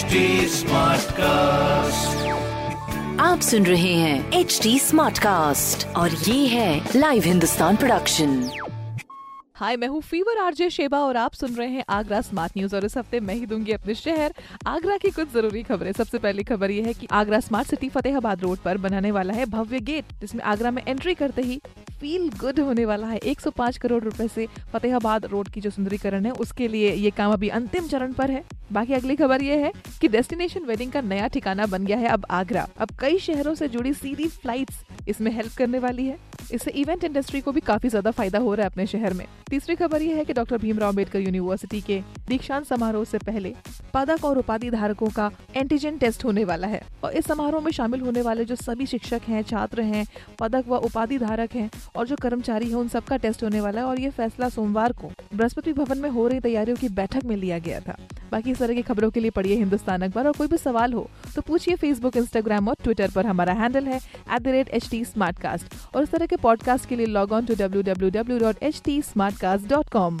HD cast आप सुन रहे हैं एच डी स्मार्ट कास्ट और ये है लाइव हिंदुस्तान प्रोडक्शन हाय मैं हूँ फीवर आरजे शेबा और आप सुन रहे हैं आगरा स्मार्ट न्यूज़ और इस हफ़्ते मैं ही दूँगी अपने शहर आगरा की कुछ ज़रूरी खबरें। सबसे पहली खबर ये है कि Agra smart city Fatehabad road पर बनाने वाला है भव्य गेट जिसमें आगरा में एंट्री करते ही फील गुड होने वाला है। 105 करोड़ रुपए से फतेहाबाद रोड की जो सुंदरीकरण है, उसके लिए ये काम अभी अंतिम चरण पर है। बाकी अगली खबर ये है कि डेस्टिनेशन वेडिंग का नया ठिकाना बन गया है अब आगरा। अब कई शहरों से जुड़ी सीधी फ्लाइट्स इसमें हेल्प करने वाली है। इससे इवेंट इंडस्ट्री को भी काफ़ी ज़्यादा फ़ायदा हो रहा है अपने शहर में। तीसरी खबर यह है कि डॉक्टर भीमराव अंबेडकर यूनिवर्सिटी के दीक्षांत समारोह से पहले पदक और उपाधि धारकों का एंटीजन टेस्ट होने वाला है। और इस समारोह में शामिल होने वाले जो सभी शिक्षक हैं, छात्र हैं, पदक व उपाधि धारक हैं और जो कर्मचारी हैं, उन सबका टेस्ट होने वाला है और ये फैसला सोमवार को बृहस्पति भवन में हो रही तैयारियों की बैठक में लिया गया था। बाकी इस तरह की खबरों के लिए पढ़िए हिंदुस्तान अखबार और कोई भी सवाल हो तो पूछिए फेसबुक इंस्टाग्राम और ट्विटर पर। हमारा हैंडल है at the rate H T और इस तरह के पॉडकास्ट के लिए log on to W W W dot H T Smartcast dot com